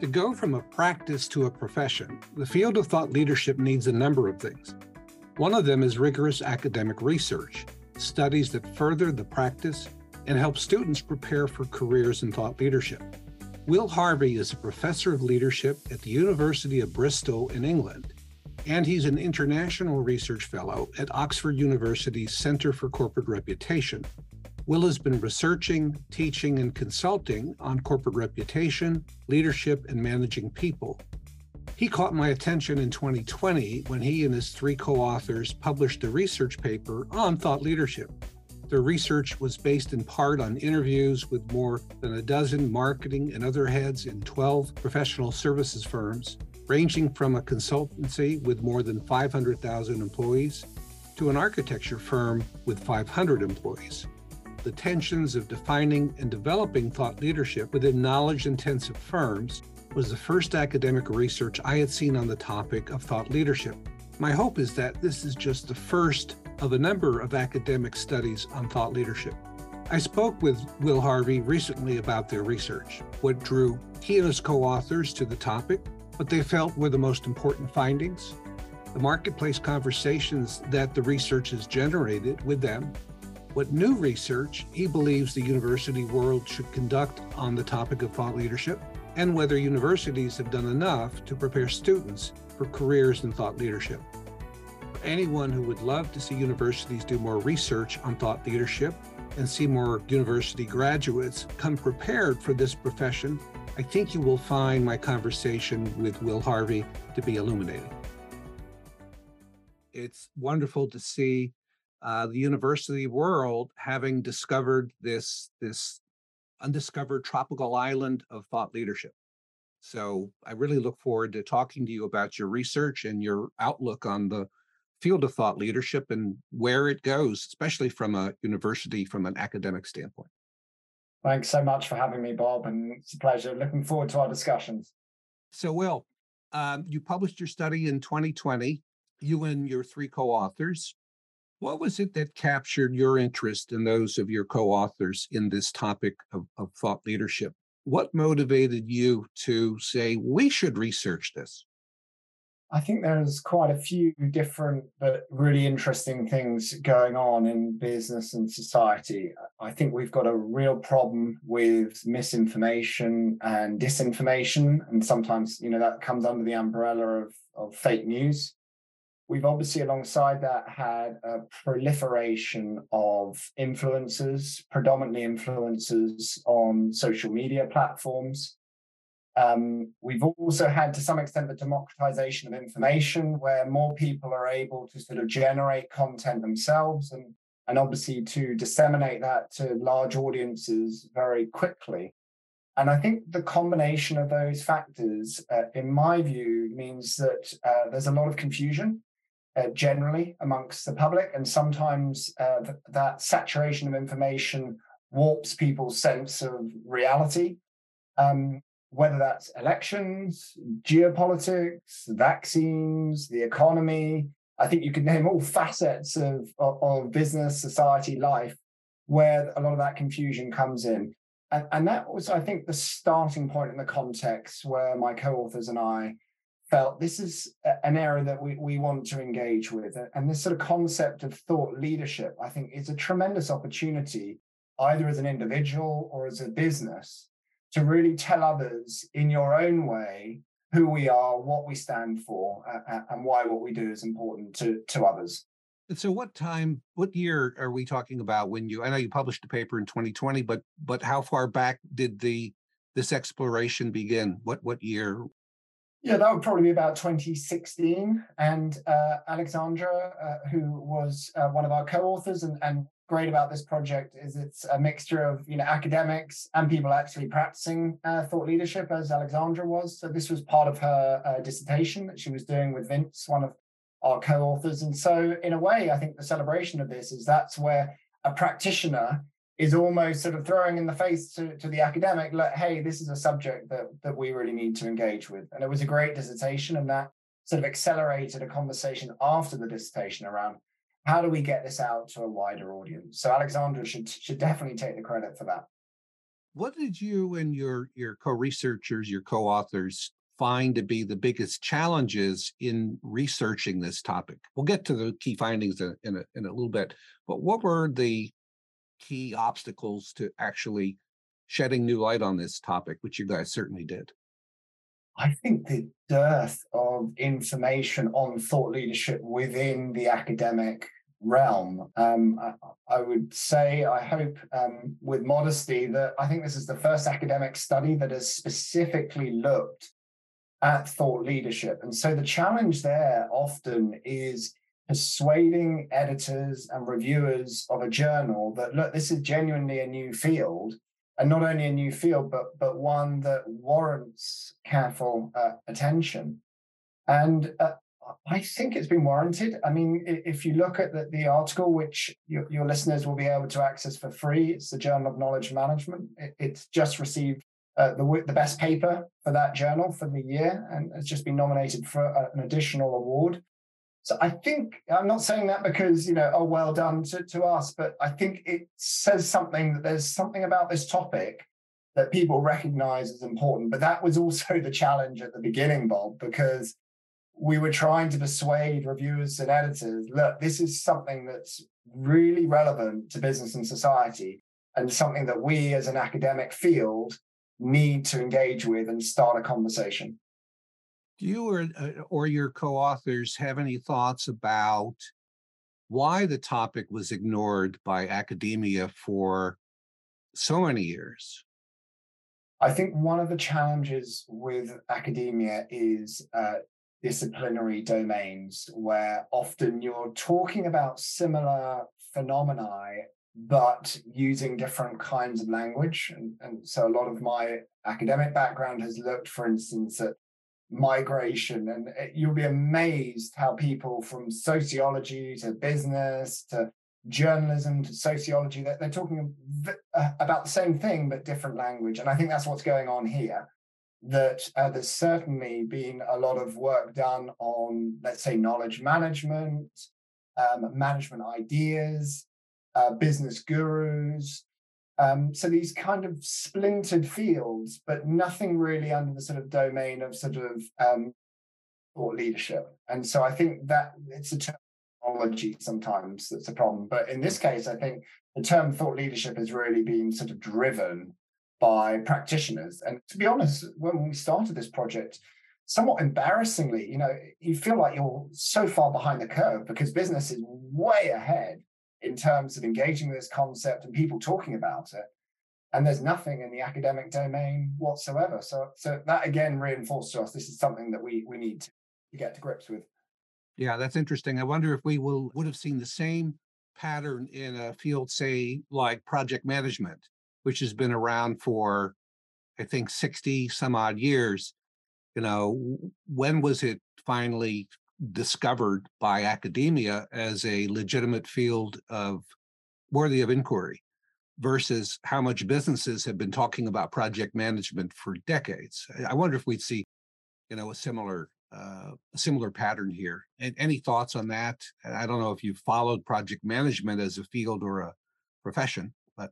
To go from a practice to a profession, the field of thought leadership needs a number of things. One of them is rigorous academic research, studies that further the practice and help students prepare for careers in thought leadership. Will Harvey is a professor of leadership at the University of Bristol in England, and he's an international research fellow at Oxford University's Center for Corporate Reputation, Will has been researching, teaching, and consulting on corporate reputation, leadership, and managing people. He caught my attention in 2020 when he and his three co authors published a research paper on thought leadership. Their research was based in part on interviews with more than a dozen marketing and other heads in 12 professional services firms, ranging from a consultancy with more than 500,000 employees to an architecture firm with 500 employees the tensions of defining and developing thought leadership within knowledge intensive firms was the first academic research I had seen on the topic of thought leadership. My hope is that this is just the first of a number of academic studies on thought leadership. I spoke with Will Harvey recently about their research, what drew he and his co authors to the topic, what they felt were the most important findings, the marketplace conversations that the research has generated with them, what new research he believes the university world should conduct on the topic of thought leadership, and whether universities have done enough to prepare students for careers in thought leadership. For anyone who would love to see universities do more research on thought leadership and see more university graduates come prepared for this profession, I think you will find my conversation with Will Harvey to be illuminating. It's wonderful to see uh, the university world having discovered this this undiscovered tropical island of thought leadership. So I really look forward to talking to you about your research and your outlook on the field of thought leadership and where it goes, especially from a university, from an academic standpoint. Thanks so much for having me, Bob, and it's a pleasure. Looking forward to our discussions. So, Will, um, you published your study in 2020, you and your three co authors. What was it that captured your interest and those of your co authors in this topic of, of thought leadership? What motivated you to say, we should research this? I think there's quite a few different but really interesting things going on in business and society. I think we've got a real problem with misinformation and disinformation. And sometimes, you know, that comes under the umbrella of, of fake news. We've obviously, alongside that, had a proliferation of influencers, predominantly influencers on social media platforms. Um, we've also had, to some extent, the democratization of information, where more people are able to sort of generate content themselves and, and obviously to disseminate that to large audiences very quickly. And I think the combination of those factors, uh, in my view, means that uh, there's a lot of confusion uh, generally amongst the public, and sometimes uh, th- that saturation of information warps people's sense of reality. Um, whether that's elections, geopolitics, vaccines, the economy, I think you could name all facets of, of, of business, society, life, where a lot of that confusion comes in. And, and that was, I think, the starting point in the context where my co authors and I felt this is an area that we, we want to engage with. And this sort of concept of thought leadership, I think, is a tremendous opportunity, either as an individual or as a business, to really tell others in your own way who we are, what we stand for, and why what we do is important to, to others. And so, what time, what year are we talking about when you? I know you published a paper in 2020, but but how far back did the this exploration begin? What what year yeah, that would probably be about 2016. And uh, Alessandra, uh, who was uh, one of our co-authors and, and great about this project is it's a mixture of you know academics and people actually practicing uh, thought leadership as Alessandra was. So this was part of her uh, dissertation that she was doing with Vince, one of our co-authors. And so in a way, I think the celebration of this is that's where a practitioner is almost sort of throwing in the face to, to the academic, like, hey, this is a subject that, that we really need to engage with. And it was a great dissertation, and that sort of accelerated a conversation after the dissertation around how do we get this out to a wider audience. So Alessandra should should definitely take the credit for that. What did you and your your co-researchers, your co-authors find to be the biggest challenges in researching this topic? We'll get to the key findings in, in, a, in a little bit, but what were the key obstacles to actually shedding new light on this topic, which you guys certainly did? I think the dearth of information on thought leadership within the academic realm. Um, I, I, would say, I hope um, with modesty, that I think this is the first academic study that has specifically looked at thought leadership. And so the challenge there often is persuading editors and reviewers of a journal that, look, this is genuinely a new field. And not only a new field, but but one that warrants careful uh, attention. And uh, I think it's been warranted. I mean, if you look at the, the article, which your, your, listeners will be able to access for free, it's the Journal of Knowledge Management. It, it's just received uh, the, the best paper for that journal for the year and has just been nominated for a, an additional award. So I think I'm not saying that because, you know, oh, well done to, to us, but I think it says something that there's something about this topic that people recognize as important. But that was also the challenge at the beginning, Bob, because we were trying to persuade reviewers and editors look, this is something that's really relevant to business and society and something that we as an academic field need to engage with and start a conversation. Do you or, uh, or your co authors have any thoughts about why the topic was ignored by academia for so many years? I think one of the challenges with academia is uh, disciplinary domains where often you're talking about similar phenomena but using different kinds of language and, and so a lot of my academic background has looked for instance at migration and you'll be amazed how people from sociology to business to journalism to sociology they're, they're talking uh, about the same thing but different language and i think that's what's going on here that uh, there's certainly been a lot of work done on, let's say, knowledge management, um, management ideas, uh, business gurus. Um, so these kind of splintered fields, but nothing really under the sort of domain of sort of um, thought leadership. And so I think that it's a terminology sometimes that's a problem. But in this case, I think the term thought leadership has really been sort of driven by practitioners. And to be honest, when we started this project, somewhat embarrassingly, you know, you feel like you're so far behind the curve because business is way ahead in terms of engaging with this concept and people talking about it. And there's nothing in the academic domain whatsoever. So, so that again reinforced to us this is something that we we need to get to grips with. Yeah, that's interesting. I wonder if we will would have seen the same pattern in a field, say, like project management, which has been around for, I think, 60 some odd years. You know, when was it finally discovered by academia as a legitimate field of worthy of inquiry versus how much businesses have been talking about project management for decades? I wonder if we'd see, you know, a similar uh, similar pattern here. And any thoughts on that? I don't know if you've followed project management as a field or a profession. But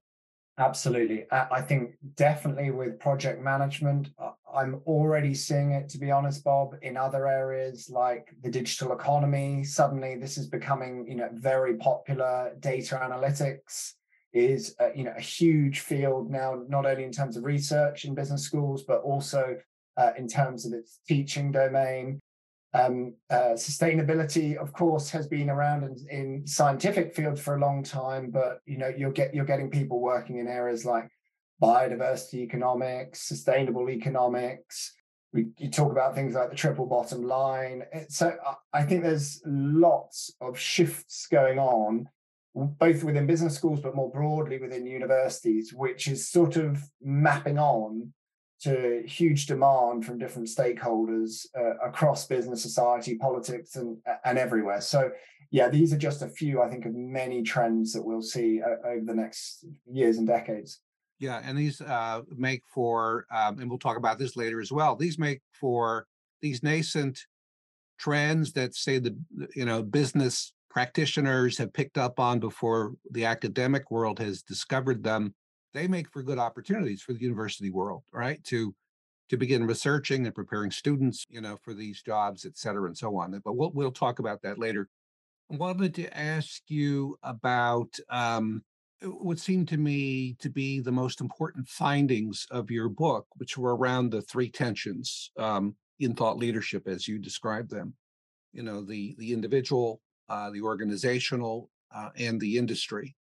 absolutely. I think definitely with project management, I'm already seeing it, to be honest, Bob, in other areas like the digital economy. Suddenly, this is becoming, you know, very popular. Data analytics is, you know, a huge field now, not only in terms of research in business schools, but also uh, in terms of its teaching domain. Um, uh, sustainability, of course, has been around in, in, scientific field for a long time, but you know you're get you're getting people working in areas like biodiversity economics, sustainable economics. We, you talk about things like the triple bottom line. So I think there's lots of shifts going on, both within business schools, but more broadly within universities, which is sort of mapping on to huge demand from different stakeholders uh, across business, society, politics, and and everywhere. So, yeah, these are just a few, I think, of many trends that we'll see uh, over the next years and decades. Yeah, and these uh, make for, um, and we'll talk about this later as well. These make for these nascent trends that say the you know business practitioners have picked up on before the academic world has discovered them they make for good opportunities for the university world, right? To to begin researching and preparing students, you know, for these jobs, et cetera, and so on. But we'll we'll talk about that later. I wanted to ask you about um, what seemed to me to be the most important findings of your book, which were around the three tensions um, in thought leadership, as you described them. You know, the the individual, uh, the organizational, uh, and the industry.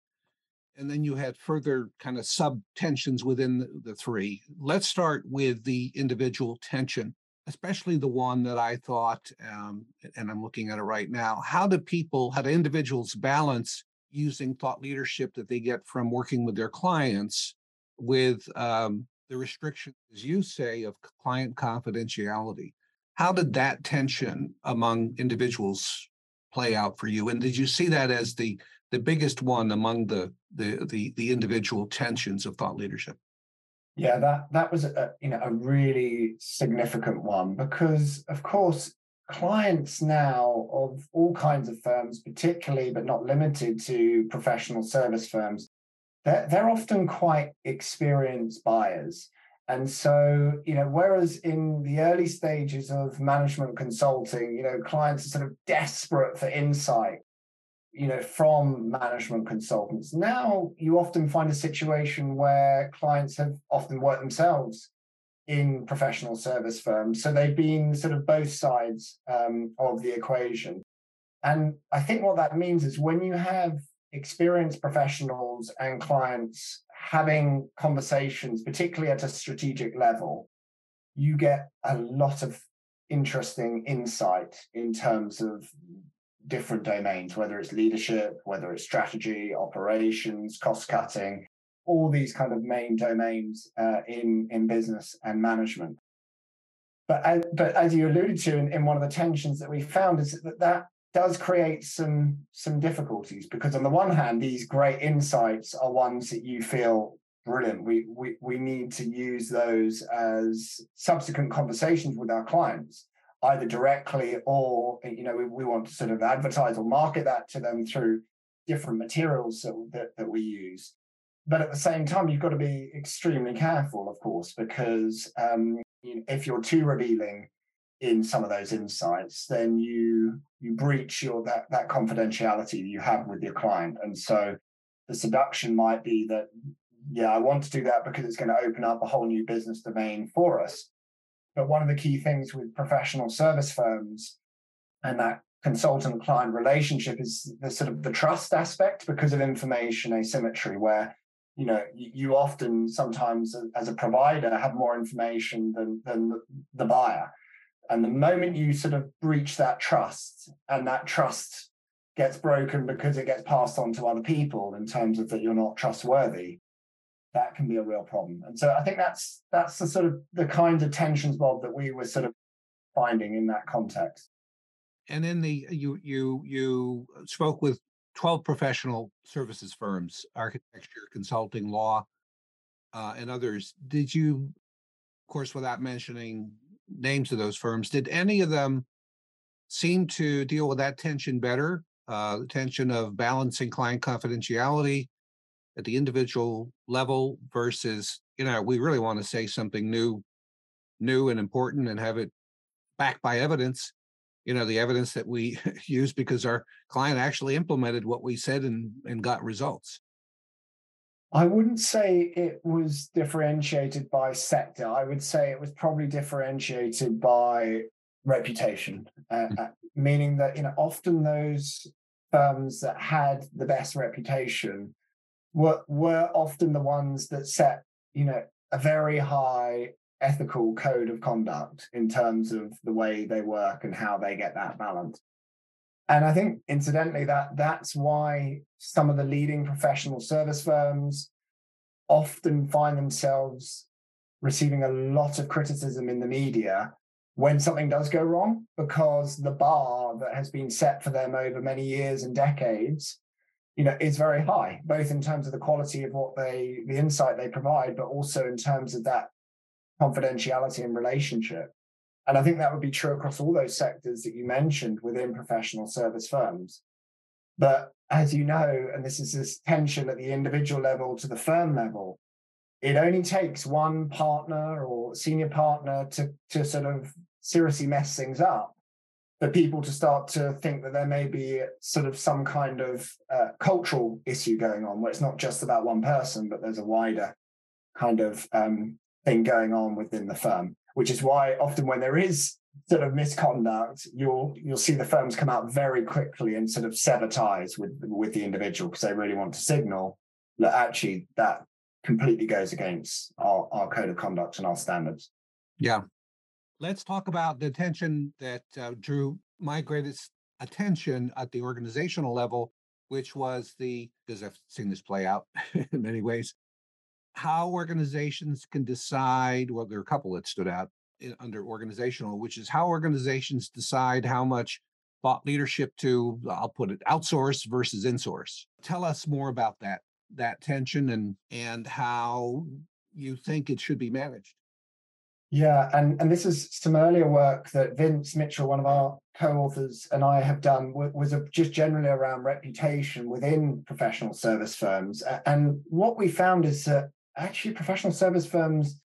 And then you had further kind of sub tensions within the, the three. Let's start with the individual tension especially the one that I thought, um, and I'm looking at it right now. How do people, how do individuals balance using thought leadership that they get from working with their clients with um, the restrictions, as you say, of client confidentiality? How did that tension among individuals play out for you? And did you see that as the the biggest one among the the the, the individual tensions of thought leadership? Yeah, that that was a, you know a really significant one because of course clients now of all kinds of firms, particularly but not limited to professional service firms, they're, they're often quite experienced buyers. And so, you know, whereas in the early stages of management consulting, you know, clients are sort of desperate for insight you know from management consultants now you often find a situation where clients have often worked themselves in professional service firms. So they've been sort of both sides um, of the equation. And i think what that means is when you have experienced professionals and clients having conversations particularly at a strategic level you get a lot of interesting insight in terms of different domains, whether it's leadership, whether it's strategy, operations, cost cutting, all these kind of main domains uh, in in business and management. But as, but as you alluded to in, in one of the tensions that we found is that that does create some some difficulties because on the one hand these great insights are ones that you feel brilliant we we we need to use those as subsequent conversations with our clients either directly or you know we, we want to sort of advertise or market that to them through different materials that, that, that we use but at the same time you've got to be extremely careful of course because um, you know, if you're too revealing in some of those insights then you you breach your that that confidentiality you have with your client. And so the seduction might be that yeah i want to do that because it's going to open up a whole new business domain for us. But one of the key things with professional service firms and that consultant client relationship is the sort of the trust aspect because of information asymmetry where you know you often sometimes uh, as a provider have more information than than the buyer and the moment you sort of breach that trust and that trust gets broken because it gets passed on to other people in terms of that you're not trustworthy that can be a real problem. And so I think that's that's the sort of the kinds of tensions, Bob, that we were sort of finding in that context. And in the you you you spoke with 12 professional services firms, architecture, consulting, law, uh, and others. Did you, of course, without mentioning names of those firms, did any of them seem to deal with that tension better? Uh, the tension of balancing client confidentiality at the individual level versus you know we really want to say something new new and important and have it backed by evidence you know the evidence that we use because our client actually implemented what we said and and got results I wouldn't say it was differentiated by sector. I would say it was probably differentiated by reputation, uh, mm-hmm. meaning that you know often those firms that had the best reputation were were often the ones that set you know a very high ethical code of conduct in terms of the way they work and how they get that balance. And i think incidentally that that's why some of the leading professional service firms often find themselves receiving a lot of criticism in the media when something does go wrong because the bar that has been set for them over many years and decades you know is very high both in terms of the quality of what they the insight they provide but also in terms of that confidentiality and relationship. And i think that would be true across all those sectors that you mentioned within professional service firms. But as you know and this is this tension at the individual level to the firm level it only takes one partner or senior partner to to sort of seriously mess things up for people to start to think that there may be sort of some kind of uh, cultural issue going on where it's not just about one person but there's a wider kind of um, thing going on within the firm which is why often when there is sort of misconduct you'll you'll see the firms come out very quickly and sort of sever ties with with the individual because they really want to signal that actually that completely goes against our, our code of conduct and our standards. Yeah. Let's talk about the tension that uh, drew my greatest attention at the organizational level, which was the, because I've seen this play out in many ways, how organizations can decide, well, there are a couple that stood out in, under organizational, which is how organizations decide how much thought leadership to, I'll put it, outsource versus insource. Tell us more about that that tension and and how you think it should be managed. Yeah, and and this is some earlier work that Vince Mitchell, one of our co-authors, and I have done was just generally around reputation within professional service firms. And what we found is that actually professional service firms,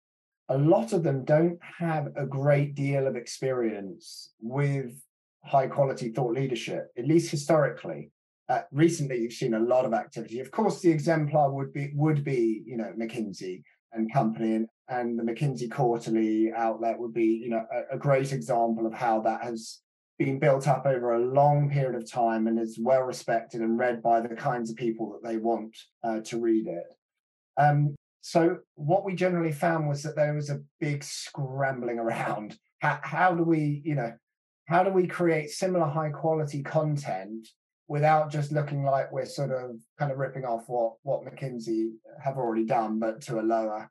a lot of them don't have a great deal of experience with high quality thought leadership, at least historically uh, recently you've seen a lot of activity. Of course, the exemplar would be would be you know McKinsey and Company, and, and the McKinsey Quarterly outlet would be you know a, a great example of how that has been built up over a long period of time and is well respected and read by the kinds of people that they want uh, to read it. Um, so what we generally found was that there was a big scrambling around. How, how do we, you know, how do we create similar high quality content without just looking like we're sort of kind of ripping off what what McKinsey have already done, but to a lower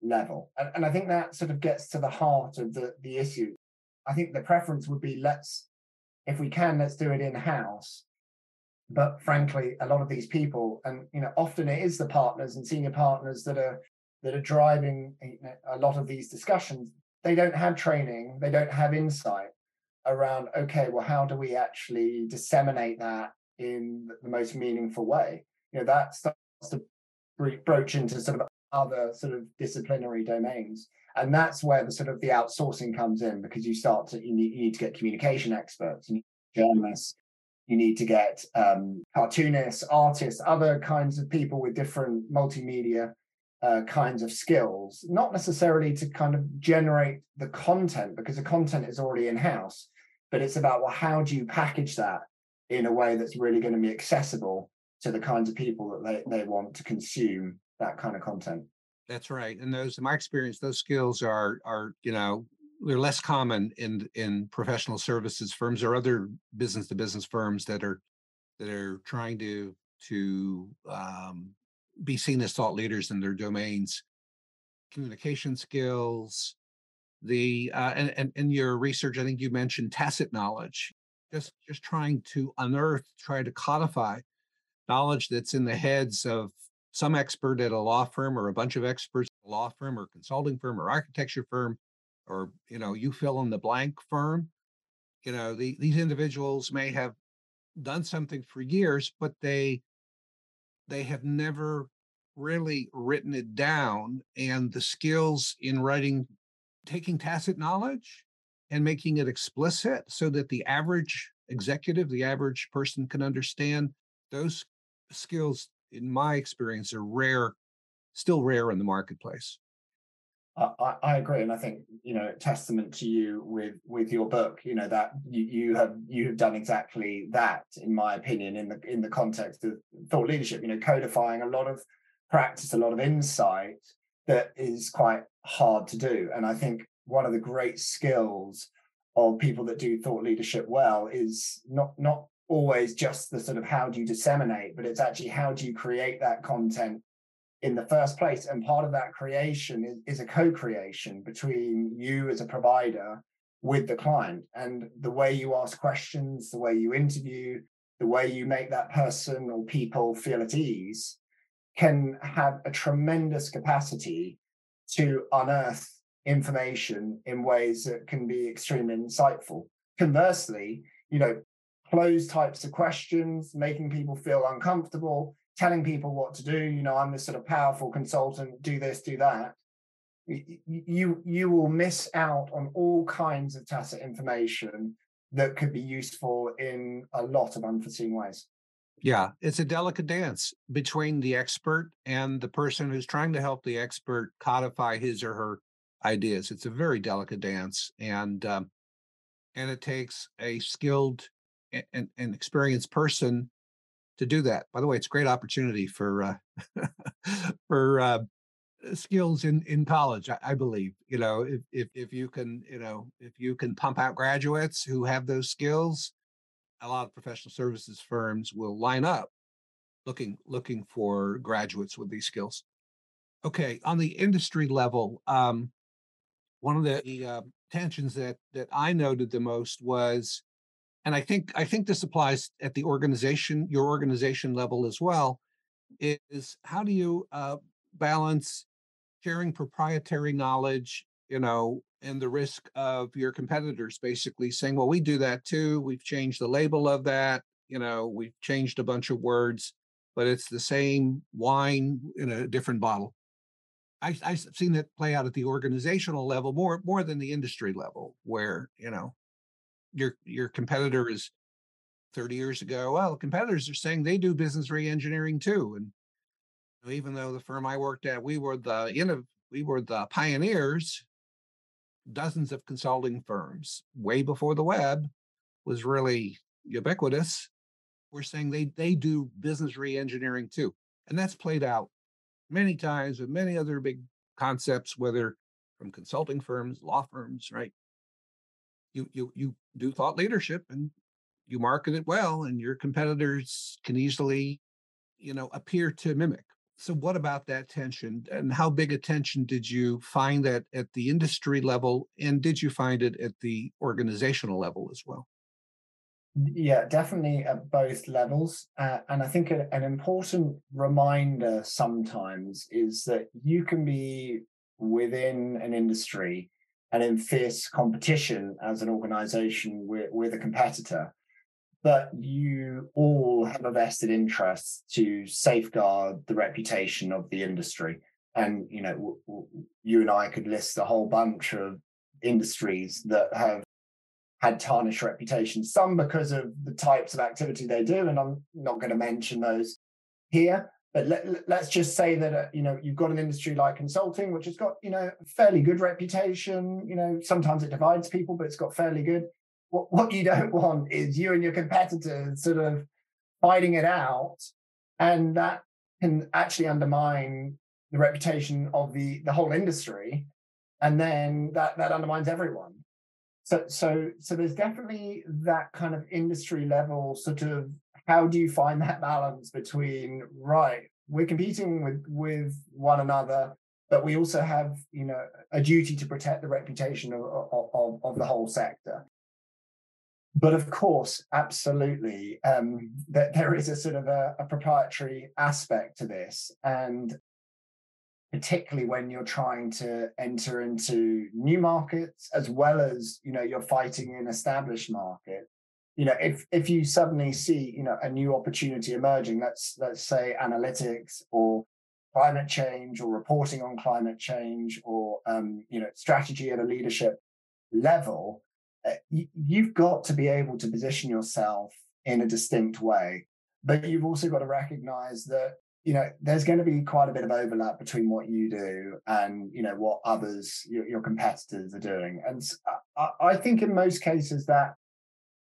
level. And, and I think that sort of gets to the heart of the the issue. I think the preference would be let's, if we can, let's do it in house. But frankly, a lot of these people, and you know, often it is the partners and senior partners that are that are driving a lot of these discussions. They don't have training, they don't have insight around okay well how do we actually disseminate that in the most meaningful way you know that starts to broach into sort of other sort of disciplinary domains and that's where the sort of the outsourcing comes in because you start to you need, you need to get communication experts and journalists you need to get um, cartoonists artists other kinds of people with different multimedia uh, kinds of skills, not necessarily to kind of generate the content because the content is already in house, but it's about well, how do you package that in a way that's really going to be accessible to the kinds of people that they, they want to consume that kind of content. That's right. And those, in my experience, those skills are are, you know, they're less common in in professional services firms or other business to business firms that are that are trying to to um, be seen as thought leaders in their domains. Communication skills the uh, and, and in your research i think you mentioned tacit knowledge. Just just trying to unearth try to codify knowledge that's in the heads of some expert at a law firm or a bunch of experts at a law firm or consulting firm or architecture firm or you know you fill in the blank firm you know the, these individuals may have done something for years but they they have never really written it down and the skills in writing taking tacit knowledge and making it explicit so that the average executive the average person can understand those skills in my experience are rare still rare in the marketplace I, I, agree, and I think you know, testament to you with with your book. You know that you, you have you have done exactly that, in my opinion, in the in the context of thought leadership. You know, codifying a lot of practice, a lot of insight that is quite hard to do. And I think one of the great skills of people that do thought leadership well is not not always just the sort of how do you disseminate, but it's actually how do you create that content in the first place. And part of that creation is, is a co creation between you as a provider with the client. And the way you ask questions, the way you interview, the way you make that person or people feel at ease can have a tremendous capacity to unearth information in ways that can be extremely insightful. Conversely, you know, closed types of questions, making people feel uncomfortable, telling people what to do. You know, I'm this sort of powerful consultant, do this, do that. You you will miss out on all kinds of tacit information that could be useful in a lot of unforeseen ways. Yeah, it's a delicate dance between the expert and the person who's trying to help the expert codify his or her ideas. It's a very delicate dance, and um, and it takes a skilled and, and experienced person to do that. By the way, it's a great opportunity for uh, for uh, skills in in college. I, I, believe you know if, if if you can you know if you can pump out graduates who have those skills, a lot of professional services firms will line up looking looking for graduates with these skills. Okay, on the industry level, um, one of the uh, tensions that that I noted the most was, and I think I think this applies at the organization, your organization level as well, is how do you uh, balance sharing proprietary knowledge, you know, and the risk of your competitors basically saying, well, we do that too. We've changed the label of that. You know, we've changed a bunch of words, but it's the same wine in a different bottle. I, I've seen it play out at the organizational level more more than the industry level, where you know your your competitor is 30 years ago. Well, competitors are saying they do business reengineering too, and even though the firm I worked at, we were the you know we were the pioneers dozens of consulting firms way before the web was really ubiquitous we're saying they they do business reengineering too and that's played out many times with many other big concepts whether from consulting firms law firms right you you you do thought leadership and you market it well and your competitors can easily you know appear to mimic. So what about that tension? And how big a tension did you find that at the industry level and did you find it at the organizational level as well? Yeah definitely at both levels uh, and i think a, an important reminder sometimes is that you can be within an industry and in fierce competition as an organization with, with a competitor but you all have a vested interest to safeguard the reputation of the industry. And you know, w- w- you and I could list a whole bunch of industries that have had tarnished reputations. Some because of the types of activity they do, and I'm not going to mention those here. But let, us just say that uh, you know you've got an industry like consulting, which has got you know fairly good reputation. You know, sometimes it divides people, but it's got fairly good what, what you don't want is you and your competitors sort of fighting it out. And that can actually undermine the reputation of the, the whole industry. And then that, that undermines everyone. So, so, so there's definitely that kind of industry level sort of how do you find that balance between right we're competing with with one another but we also have you know a duty to protect the reputation of, of, of the whole sector? But of course, absolutely, um, that there is a sort of a, a proprietary aspect to this, and particularly when you're trying to enter into new markets as well as you know you're fighting in established market you know if if you suddenly see you know a new opportunity emerging let's let's say analytics or climate change or reporting on climate change or um, you know strategy at a leadership level uh, you've got to be able to position yourself in a distinct way. But you've also got to recognize that you know there's going to be quite a bit of overlap between what you do and you know what others your, your competitors are doing. And I, I, think in most cases that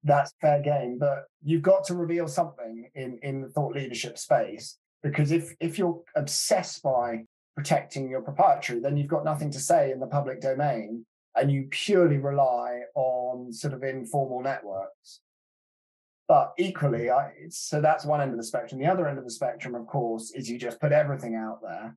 that's fair game but you've got to reveal something in in the thought leadership space because if if you're obsessed by protecting your proprietary then you've got nothing to say in the public domain and you purely rely on sort of informal networks. But equally, I, so that's one end of the spectrum. The other end of the spectrum, of course, is you just put everything out there.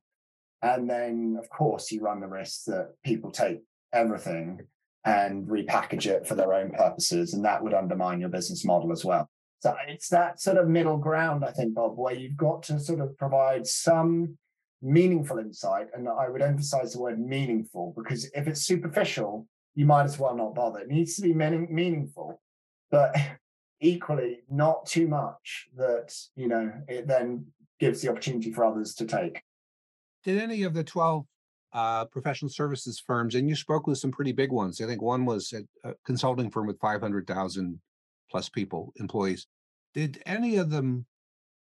And then, of course, you run the risk that people take everything and repackage it for their own purposes. And that would undermine your business model as well. So it's that sort of middle ground, I think, Bob, where you've got to sort of provide some meaningful insight. And I would emphasize the word meaningful because if it's superficial, you might as well not bother. It needs to be meaning, meaningful, but equally not too much that, you know, it then gives the opportunity for others to take. Did any of the 12 uh, professional services firms, and you spoke with some pretty big ones. I think one was a, consulting firm with 500,000 plus people, employees. Did any of them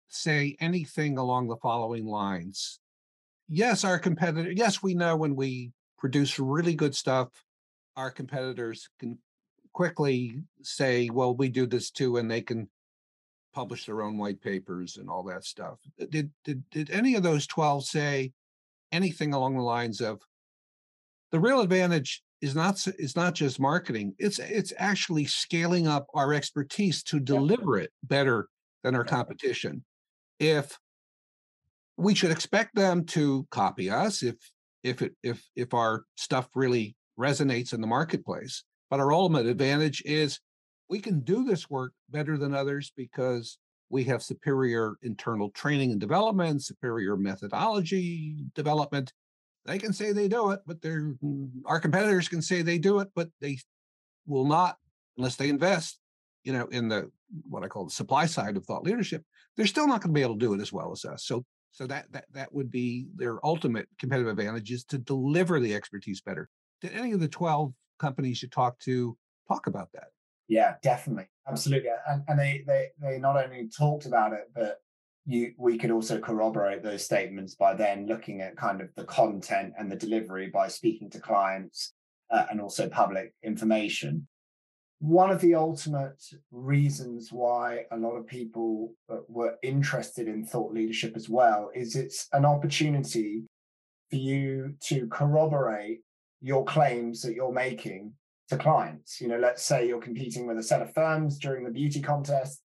say anything along the following lines? Yes, our competitor, yes, we know when we produce really good stuff, our competitors can quickly say, well, we do this too, and they can publish their own white papers and all that stuff. Did did did any of those 12 say anything along the lines of the real advantage is not is not just marketing, it's it's actually scaling up our expertise to deliver it better than our competition. If we should expect them to copy us if if it if if our stuff really resonates in the marketplace but our ultimate advantage is we can do this work better than others because we have superior internal training and development superior methodology development they can say they do it but mm, our competitors can say they do it but they will not unless they invest you know in the what i call the supply side of thought leadership they're still not going to be able to do it as well as us so so that that that would be their ultimate competitive advantage is to deliver the expertise better. Did any of the 12 companies you talked to talk about that? Yeah, definitely. Absolutely. And and they they they not only talked about it, but you we could also corroborate those statements by then looking at kind of the content and the delivery by speaking to clients uh, and also public information one of the ultimate reasons why a lot of people uh, were interested in thought leadership as well is it's an opportunity for you to corroborate your claims that you're making to clients you know let's say you're competing with a set of firms during the beauty contest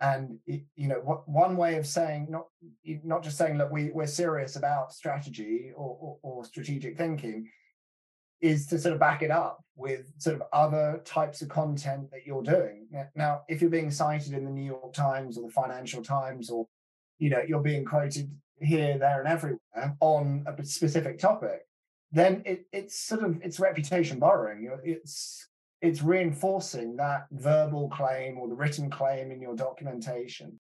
and you know one way of saying not not just saying look we, we're serious about strategy or, or, or strategic thinking is to sort of back it up with sort of other types of content that you're doing. Now, if you're being cited in the New York Times or the Financial Times, or you know you're being quoted here, there, and everywhere on a specific topic, then it, it's sort of it's reputation borrowing. It's it's reinforcing that verbal claim or the written claim in your documentation.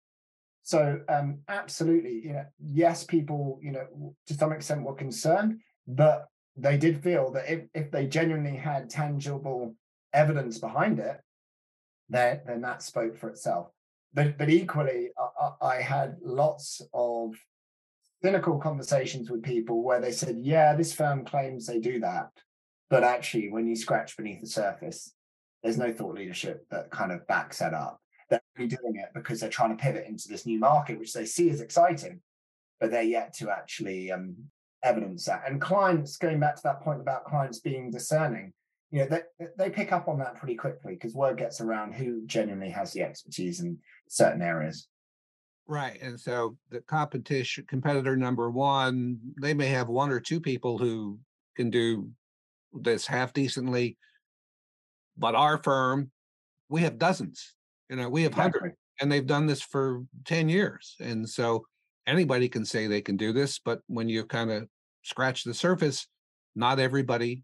So um, absolutely, you know, yes, people, you know, to some extent were concerned, but they did feel that if, if they genuinely had tangible evidence behind it, then, then that spoke for itself. But, but equally, I, I had lots of cynical conversations with people where they said, yeah, this firm claims they do that. But actually, when you scratch beneath the surface, there's no thought leadership that kind of backs that up. They're doing it because they're trying to pivot into this new market, which they see as exciting, but they're yet to actually um, evidence that. And clients, going back to that point about clients being discerning, you know, they, they pick up on that pretty quickly because word gets around who genuinely has the expertise in certain areas. Right. And so the competition competitor number one, they may have one or two people who can do this half decently. But our firm, we have dozens. You know, we have exactly. hundreds and they've done this for 10 years. And so anybody can say they can do this, but when you kind of scratch the surface, not everybody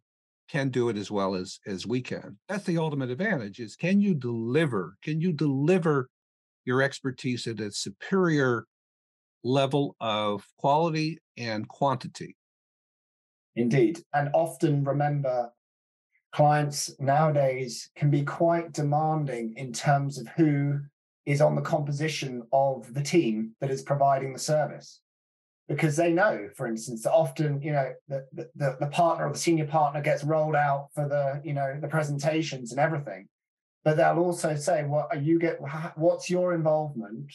can do it as well as as we can. That's the ultimate advantage is can you deliver? Can you deliver your expertise at a superior level of quality and quantity? Indeed. And often remember clients nowadays can be quite demanding in terms of who is on the composition of the team that is providing the service because they know for instance that often you know the, the, the partner or the senior partner gets rolled out for the you know the presentations and everything but they'll also say what are you get what's your involvement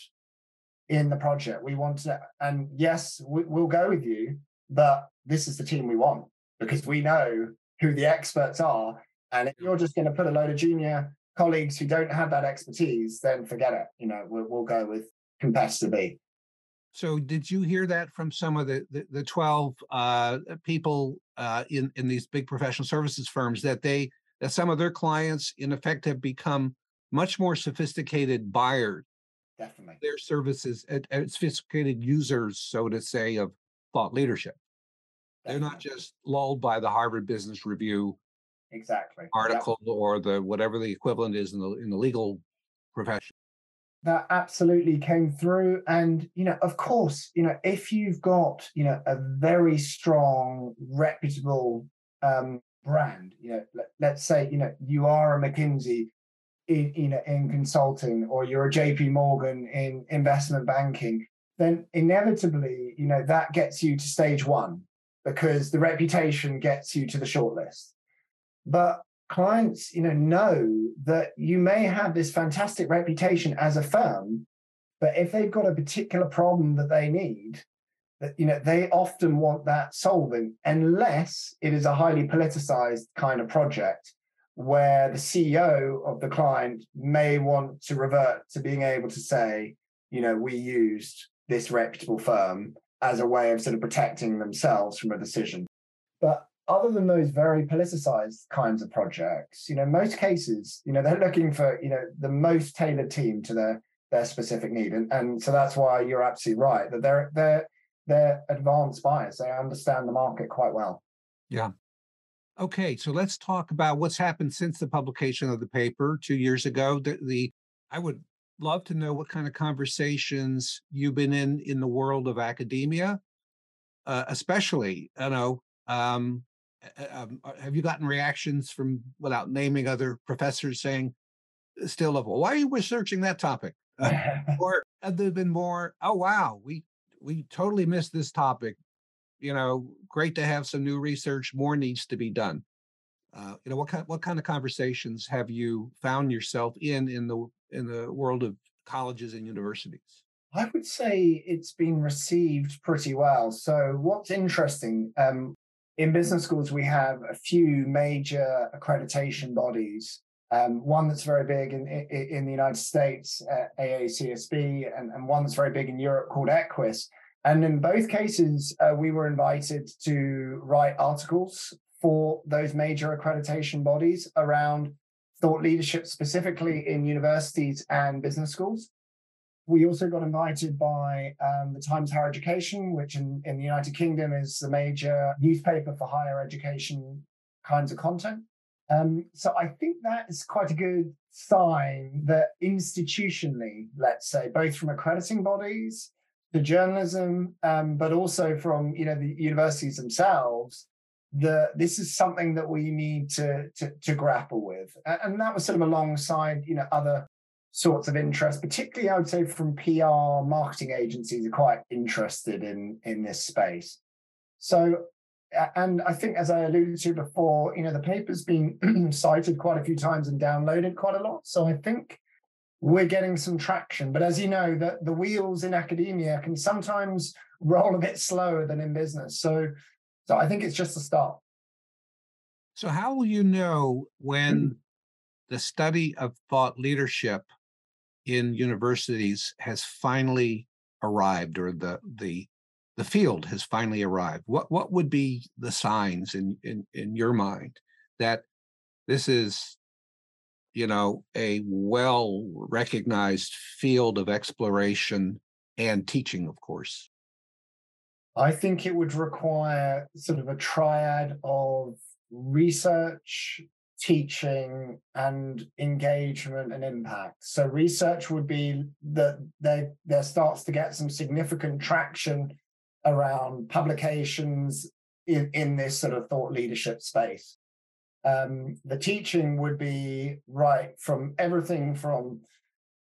in the project we want to and yes we, we'll go with you but this is the team we want because we know who the experts are and if you're just going to put a load of junior colleagues who don't have that expertise, then forget it. You know, we'll, we'll go with competitor B. So, did you hear that from some of the the, the twelve uh, people uh, in in these big professional services firms that they that some of their clients, in effect, have become much more sophisticated buyers, definitely their services, and, sophisticated users, so to say, of thought leadership. Definitely. They're not just lulled by the Harvard Business Review exactly article yep. or the whatever the equivalent is in the in the legal profession. that absolutely came through and you know of course you know if you've got you know a very strong reputable um brand you know let, us say you know you are a mckinsey in you know in consulting or you're a jp morgan in investment banking then inevitably you know that gets you to stage one because the reputation gets you to the shortlist. But clients you know know that you may have this fantastic reputation as a firm but if they've got a particular problem that they need you know they often want that solving unless it is a highly politicized kind of project where the ceo of the client may want to revert to being able to say you know we used this reputable firm as a way of sort of protecting themselves from a decision but other than those very politicized kinds of projects, you know, most cases, you know, they're looking for, you know, the most tailored team to their their specific need. And and so that's why you're absolutely right that they're they're they're advanced buyers. They understand the market quite well. Yeah. Okay, so let's talk about what's happened since the publication of the paper two years ago. The, the I would love to know what kind of conversations you've been in in the world of academia, uh, especially you know um, um, uh, have you gotten reactions from, without naming other professors, saying, still level, why are you researching that topic? Uh, or have there been more, oh, wow, we, we totally missed this topic. You know, great to have some new research. More needs to be done. Uh, you know, what kind, what kind of conversations have you found yourself in in the in the world of colleges and universities? I would say it's been received pretty well. So, what's interesting, um, in business schools, we have a few major accreditation bodies. Um, one that's very big in, in, in the United States, uh, AACSB, and, and, one that's very big in Europe called EQUIS. And in both cases, uh, we were invited to write articles for those major accreditation bodies around thought leadership, specifically in universities and business schools. We also got invited by um, the Times Higher Education, which in, in the United Kingdom is the major newspaper for higher education kinds of content. Um, so I think that is quite a good sign that institutionally, let's say, both from accrediting bodies journalism, um, but also from you know the universities themselves, that this is something that we need to, to, to grapple with, and that was sort of alongside you know other sorts of interest, particularly I would say from PR marketing agencies are quite interested in in this space. So and I think as I alluded to before, you know, the paper's been cited quite a few times and downloaded quite a lot. So I think we're getting some traction. But as you know, that the wheels in academia can sometimes roll a bit slower than in business. So so I think it's just a start. So how will you know when mm. the study of thought leadership in universities has finally arrived or the the the field has finally arrived what what would be the signs in in in your mind that this is you know a well recognized field of exploration and teaching of course i think it would require sort of a triad of research teaching and engagement and impact. So research would be that there, there starts to get some significant traction around publications in, in this sort of thought leadership space. Um, the teaching would be right from everything from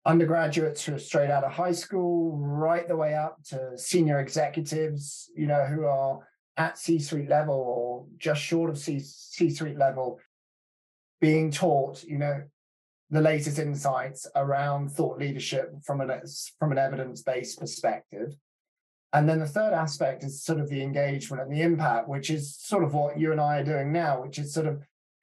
undergraduates who are straight out of high school, right the way up to senior executives, you know, who are at C-suite level or just short of C- C-suite level, being taught, you know, the latest insights around thought leadership from an from an evidence-based perspective. And then the third aspect is sort of the engagement and the impact, which is sort of what you and I are doing now, which is sort of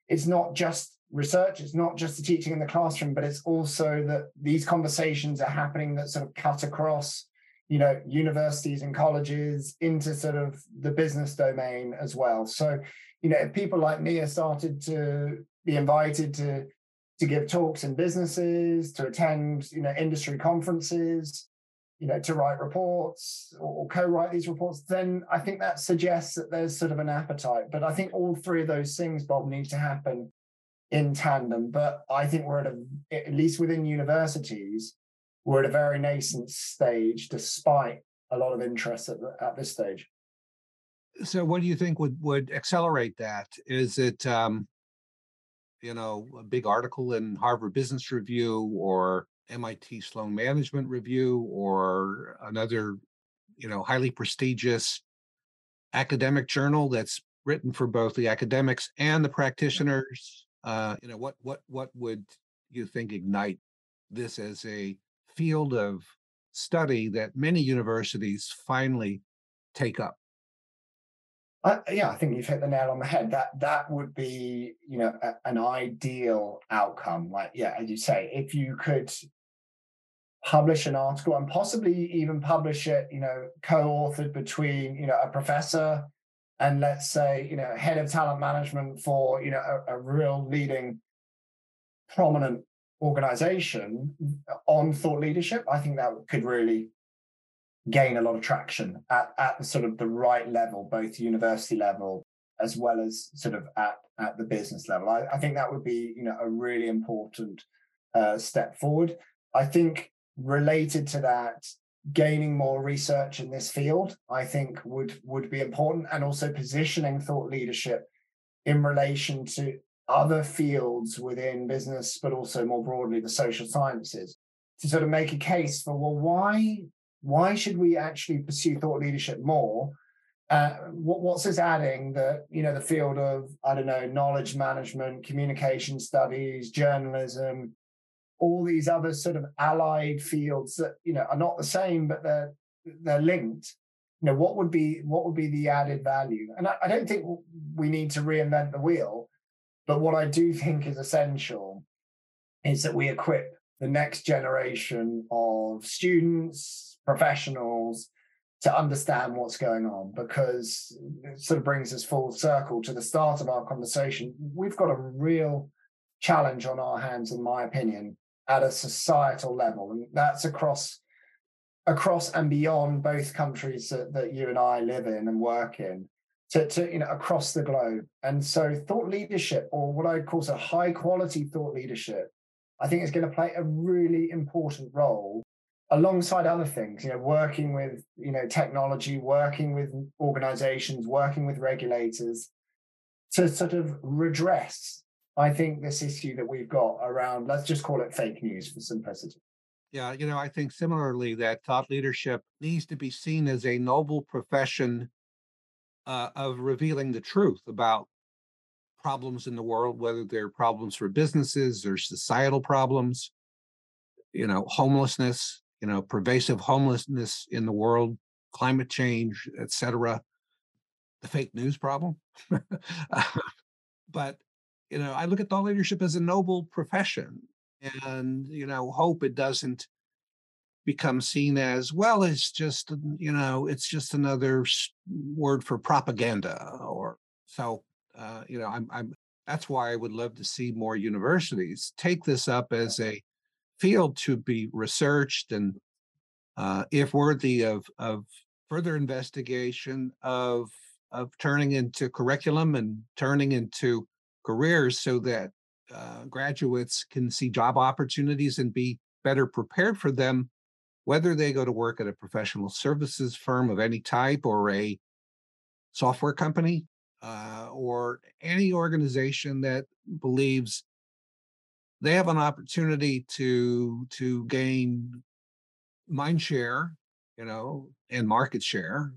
it's not just research, it's not just the teaching in the classroom, but it's also that these conversations are happening that sort of cut across, you know, universities and colleges into sort of the business domain as well. So, you know, if people like me are started to be invited to to give talks in businesses, to attend, you know, industry conferences, you know, to write reports or, co-write these reports, then I think that suggests that there's sort of an appetite. But I think all three of those things, Bob, need to happen in tandem. But I think we're at a, at least within universities, we're at a very nascent stage, despite a lot of interest at, at this stage. So, what do you think would would accelerate that? Is it, um, you know, a big article in Harvard Business Review or MIT Sloan Management Review or another, you know, highly prestigious academic journal that's written for both the academics and the practitioners? Uh, you know, what what what would you think ignite this as a field of study that many universities finally take up? Uh, yeah, I think you've hit the nail on the head. That that would be, you know, a, an ideal outcome. Like, yeah, as you say, if you could publish an article and possibly even publish it, you know, co-authored between, you know, a professor and let's say, you know, head of talent management for, you know, a, a real leading prominent organization on thought leadership, I think that could really gain a lot of traction at, at sort of the right level, both university level as well as sort of at, at the business level. I, I think that would be, you know, a really important uh, step forward. I think related to that, gaining more research in this field, I think would would be important, and also positioning thought leadership in relation to other fields within business, but also more broadly the social sciences, to sort of make a case for well, why why should we actually pursue thought leadership more? Uh, what, what's this adding that you know the field of I don't know knowledge management, communication studies, journalism, all these other sort of allied fields that you know are not the same but they're they're linked. You know what would be what would be the added value? And I, I, don't think we need to reinvent the wheel but what i do think is essential is that we equip the next generation of students professionals to understand what's going on because it sort of brings us full circle to the start of our conversation. We've got a real challenge on our hands in my opinion at a societal level, and that's across across and beyond both countries that, that you and I live in and work in. To, to you know across the globe and so thought leadership or what i'd call a high quality thought leadership i think is going to play a really important role alongside other things you know working with you know technology working with organizations working with regulators to sort of redress I think this issue that we've got around, let's just call it fake news for simplicity. Yeah, you know, I think similarly that thought leadership needs to be seen as a noble profession uh, of revealing the truth about problems in the world, whether they're problems for businesses or societal problems, you know, homelessness, you know, pervasive homelessness in the world, climate change, etc. The fake news problem. but you know, I look at thought leadership as a noble profession and, you know, hope it doesn't become seen as, well, it's just, you know, it's just another word for propaganda or so, uh, you know, I'm, I'm, that's why I would love to see more universities take this up as a field to be researched and, uh, if worthy of, of further investigation of, of turning into curriculum and turning into careers so that uh, graduates can see job opportunities and be better prepared for them, whether they go to work at a professional services firm of any type or a software company uh, or any organization that believes they have an opportunity to to gain mind share you know and market share.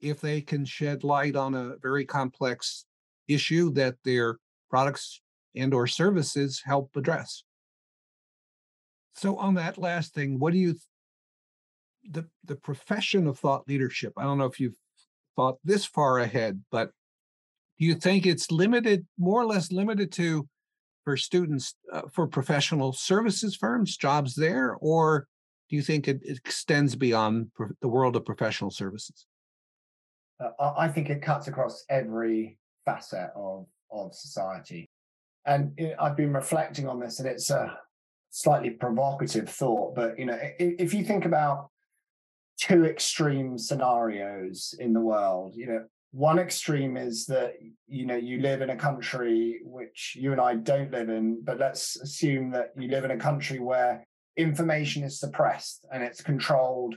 If they can shed light on a very complex issue that their products and or services help address. So on that last thing, what do you the the profession of thought leadership? I don't know if you've thought this far ahead, but do you think it's limited more or less limited to for students uh, for professional services firms jobs there or do you think it, it extends beyond pro- the world of professional services uh, i think it cuts across every facet of of society. And it, I've been reflecting on this, and it's a slightly provocative thought, but you know, if, if you think about two extreme scenarios in the world, you know, one extreme is that you know you live in a country which you and I don't live in, but let's assume that you live in a country where information is suppressed and it's controlled,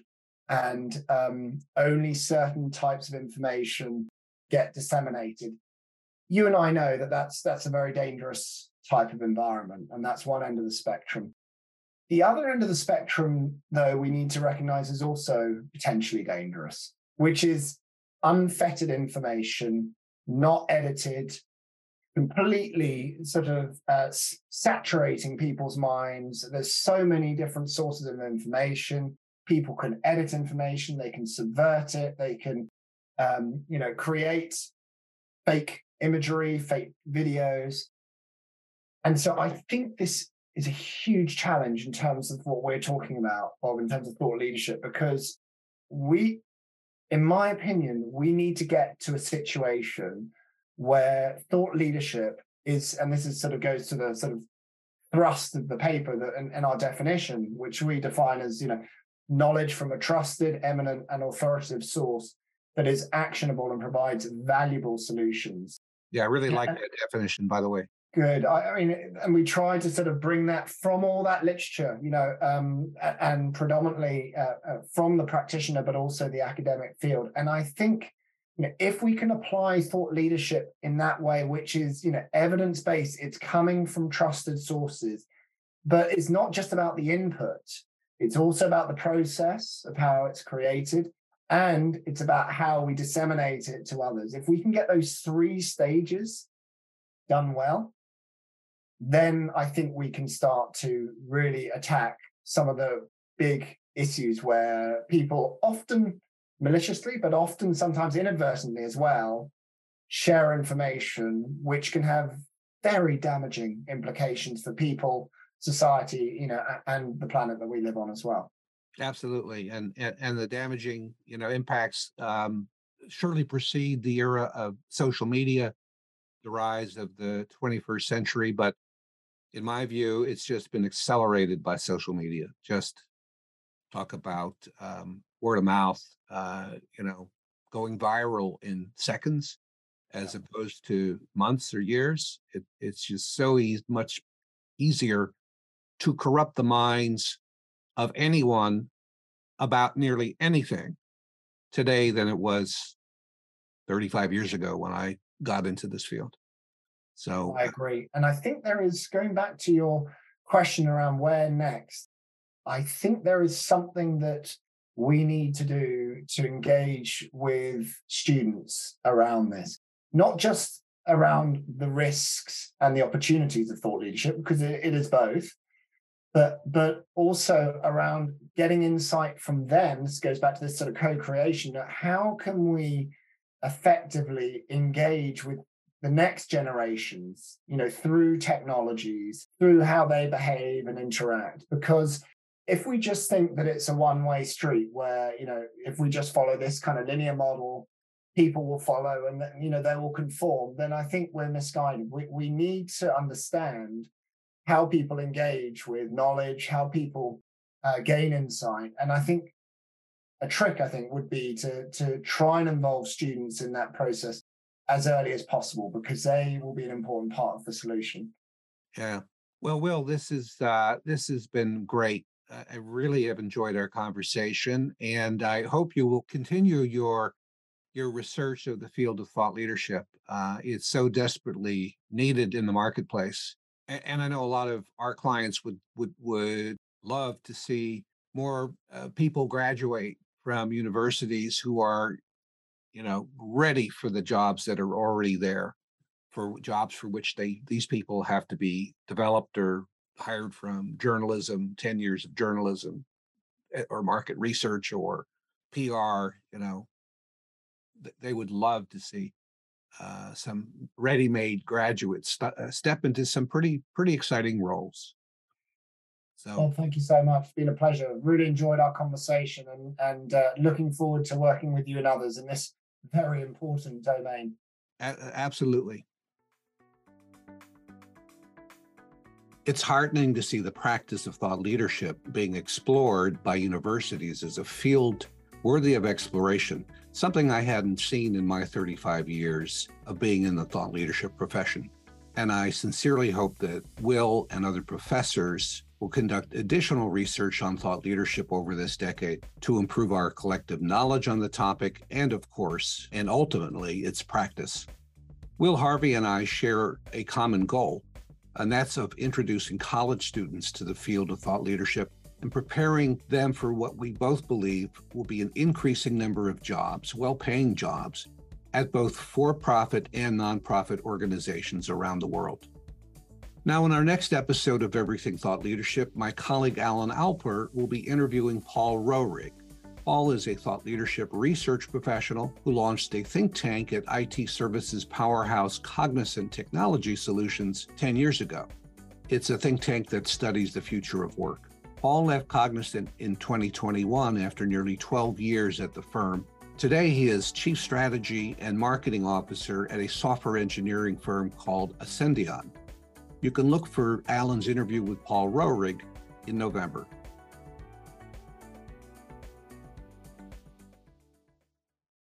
and um, only certain types of information get disseminated. You and I know that that's that's a very dangerous type of environment, and that's one end of the spectrum. The other end of the spectrum, though, we need to recognize is also potentially dangerous, which is unfettered information, not edited, completely sort of uh, saturating people's minds. There's so many different sources of information. People can edit information, they can subvert it, they can, um, you know, create fake imagery, fake videos. And so I think this is a huge challenge in terms of what we're talking about, Bob, in terms of thought leadership, because we, in my opinion, we need to get to a situation where thought leadership is, and this is sort of goes to the sort of thrust of the paper that and, and our definition, which we define as, you know, knowledge from a trusted, eminent, and authoritative source that is actionable and provides valuable solutions. Yeah, I really like that definition, by the way. Good. I, I, mean, and we try to sort of bring that from all that literature, you know, um, and predominantly uh, uh, from the practitioner, but also the academic field. And I think you know, if we can apply thought leadership in that way, which is, you know, evidence based, it's coming from trusted sources, but it's not just about the input. It's also about the process of how it's created, and it's about how we disseminate it to others. If we can get those three stages done well, then I think we can start to really attack some of the big issues where people often maliciously, but often sometimes inadvertently as well, share information which can have very damaging implications for people, society, you know, and the planet that we live on as well. Absolutely, and and, and the damaging, you know, impacts um, surely precede the era of social media, the rise of the 21st century, but in my view, it's just been accelerated by social media. Just talk about um, word of mouth, uh, you know, going viral in seconds as opposed to months or years. It, it's just so easy, much easier to corrupt the minds of anyone about nearly anything today than it was 35 years ago when I got into this field. So I uh agree. And I think there is going back to your question around where next. I think there is something that we need to do to engage with students around this, not just around the risks and the opportunities of thought leadership, because it, it is both, but but also around getting insight from them. This goes back to this sort of co-creation. How can we effectively engage with the next generations, you know, through technologies, through how they behave and interact? Because if we just think that it's a one way street where, you know, if we just follow this kind of linear model, people will follow and, you know, they will conform, then I think we're misguided. We, we need to understand how people engage with knowledge, how people uh, gain insight. And I think a trick, I think, would be to, to try and involve students in that process as early as possible because they will be an important part of the solution. Yeah. Well, Will, this is uh, this has been great. I really have enjoyed our conversation, and I hope you will continue your your research of the field of thought leadership. Uh, it's so desperately needed in the marketplace, and, I know a lot of our clients would would would love to see more uh, people graduate from universities who are, you know, ready for the jobs that are already there, for jobs for which they these people have to be developed or hired from journalism, 10 years of journalism eh, or market research or PR, you know, they would love to see uh, some ready-made graduates st- uh, step into some pretty pretty exciting roles. So, well, thank you so much. It's been a pleasure. Really enjoyed our conversation, and and uh, looking forward to working with you and others in this very important domain. A- absolutely. It's heartening to see the practice of thought leadership being explored by universities as a field worthy of exploration, something I hadn't seen in my 35 years of being in the thought leadership profession. And I sincerely hope that Will and other professors will conduct additional research on thought leadership over this decade to improve our collective knowledge on the topic and, of course, and ultimately, its practice. Will Harvey and I share a common goal, and that's of introducing college students to the field of thought leadership and preparing them for what we both believe will be an increasing number of jobs, well paying jobs, at both for profit and nonprofit organizations around the world. Now, in our next episode of Everything Thought Leadership, my colleague Alan Alper will be interviewing Paul Roehrig. Paul is a thought leadership research professional who launched a think tank at IT services powerhouse Cognizant Technology Solutions 10 years ago. It's a think tank that studies the future of work. Paul left Cognizant in 2021 after nearly 12 years at the firm. Today, he is Chief Strategy and Marketing Officer at a software engineering firm called Ascendion. You can look for Alan's interview with Paul Roehrig in November.